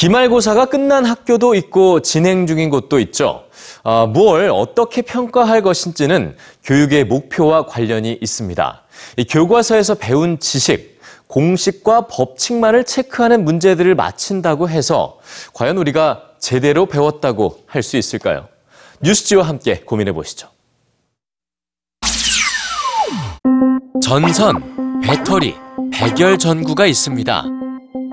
기말고사가 끝난 학교도 있고 진행 중인 곳도 있죠. 아, 뭘 어떻게 평가할 것인지는 교육의 목표와 관련이 있습니다. 이 교과서에서 배운 지식, 공식과 법칙만을 체크하는 문제들을 마친다고 해서 과연 우리가 제대로 배웠다고 할 수 있을까요? 뉴스지와 함께 고민해 보시죠. 전선, 배터리, 백열 전구가 있습니다.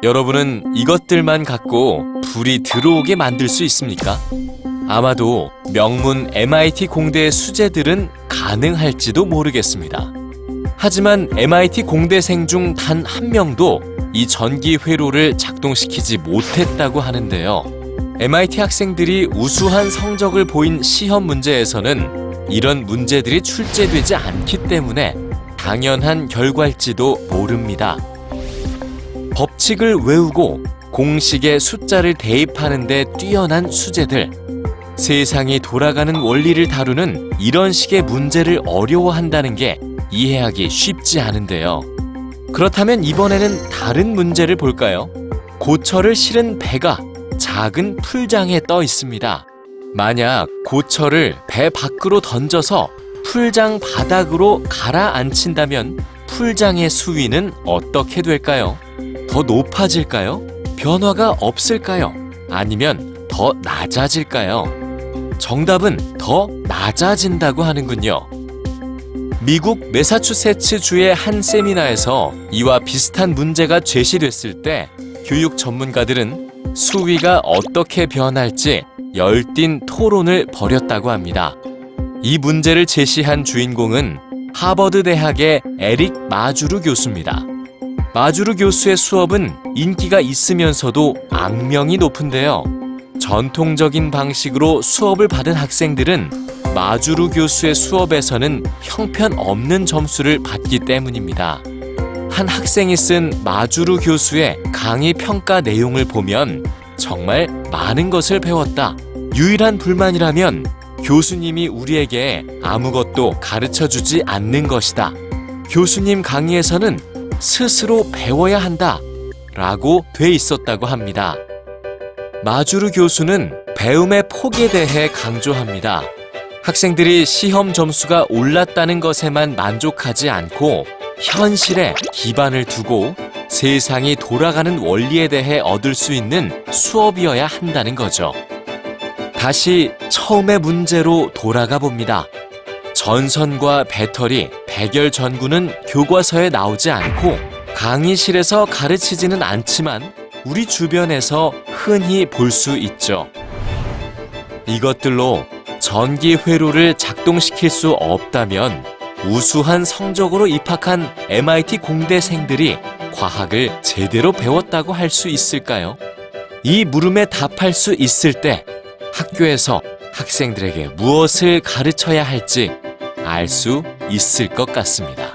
여러분은 이것들만 갖고 불이 들어오게 만들 수 있습니까? 아마도 명문 MIT 공대의 수재들은 가능할지도 모르겠습니다. 하지만 MIT 공대생 중 단 한 명도 이 전기 회로를 작동시키지 못했다고 하는데요. MIT 학생들이 우수한 성적을 보인 시험 문제에서는 이런 문제들이 출제되지 않기 때문에 당연한 결과일지도 모릅니다. 법칙을 외우고 공식의 숫자를 대입하는 데 뛰어난 수재들. 세상이 돌아가는 원리를 다루는 이런 식의 문제를 어려워한다는 게 이해하기 쉽지 않은데요. 그렇다면 이번에는 다른 문제를 볼까요? 고철을 실은 배가 작은 풀장에 떠 있습니다. 만약 고철을 배 밖으로 던져서 풀장 바닥으로 가라앉힌다면 풀장의 수위는 어떻게 될까요? 더 높아질까요? 변화가 없을까요? 아니면 더 낮아질까요? 정답은 더 낮아진다고 하는군요. 미국 매사추세츠 주의 한 세미나에서 이와 비슷한 문제가 제시됐을 때 교육 전문가들은 수위가 어떻게 변할지 열띤 토론을 벌였다고 합니다. 이 문제를 제시한 주인공은 하버드 대학의 에릭 마주르 교수입니다. 마주르 교수의 수업은 인기가 있으면서도 악명이 높은데요. 전통적인 방식으로 수업을 받은 학생들은 마주르 교수의 수업에서는 형편없는 점수를 받기 때문입니다. 한 학생이 쓴 마주르 교수의 강의 평가 내용을 보면 정말 많은 것을 배웠다. 유일한 불만이라면 교수님이 우리에게 아무것도 가르쳐 주지 않는 것이다. 교수님 강의에서는 스스로 배워야 한다. 라고 돼 있었다고 합니다. 마주르 교수는 배움의 폭에 대해 강조합니다. 학생들이 시험 점수가 올랐다는 것에만 만족하지 않고 현실에 기반을 두고 세상이 돌아가는 원리에 대해 얻을 수 있는 수업이어야 한다는 거죠. 다시 처음의 문제로 돌아가 봅니다. 전선과 배터리, 백열 전구는 교과서에 나오지 않고 강의실에서 가르치지는 않지만 우리 주변에서 흔히 볼 수 있죠. 이것들로 전기 회로를 작동시킬 수 없다면 우수한 성적으로 입학한 MIT 공대생들이 과학을 제대로 배웠다고 할 수 있을까요? 이 물음에 답할 수 있을 때 학교에서 학생들에게 무엇을 가르쳐야 할지 알 수 있을 것 같습니다.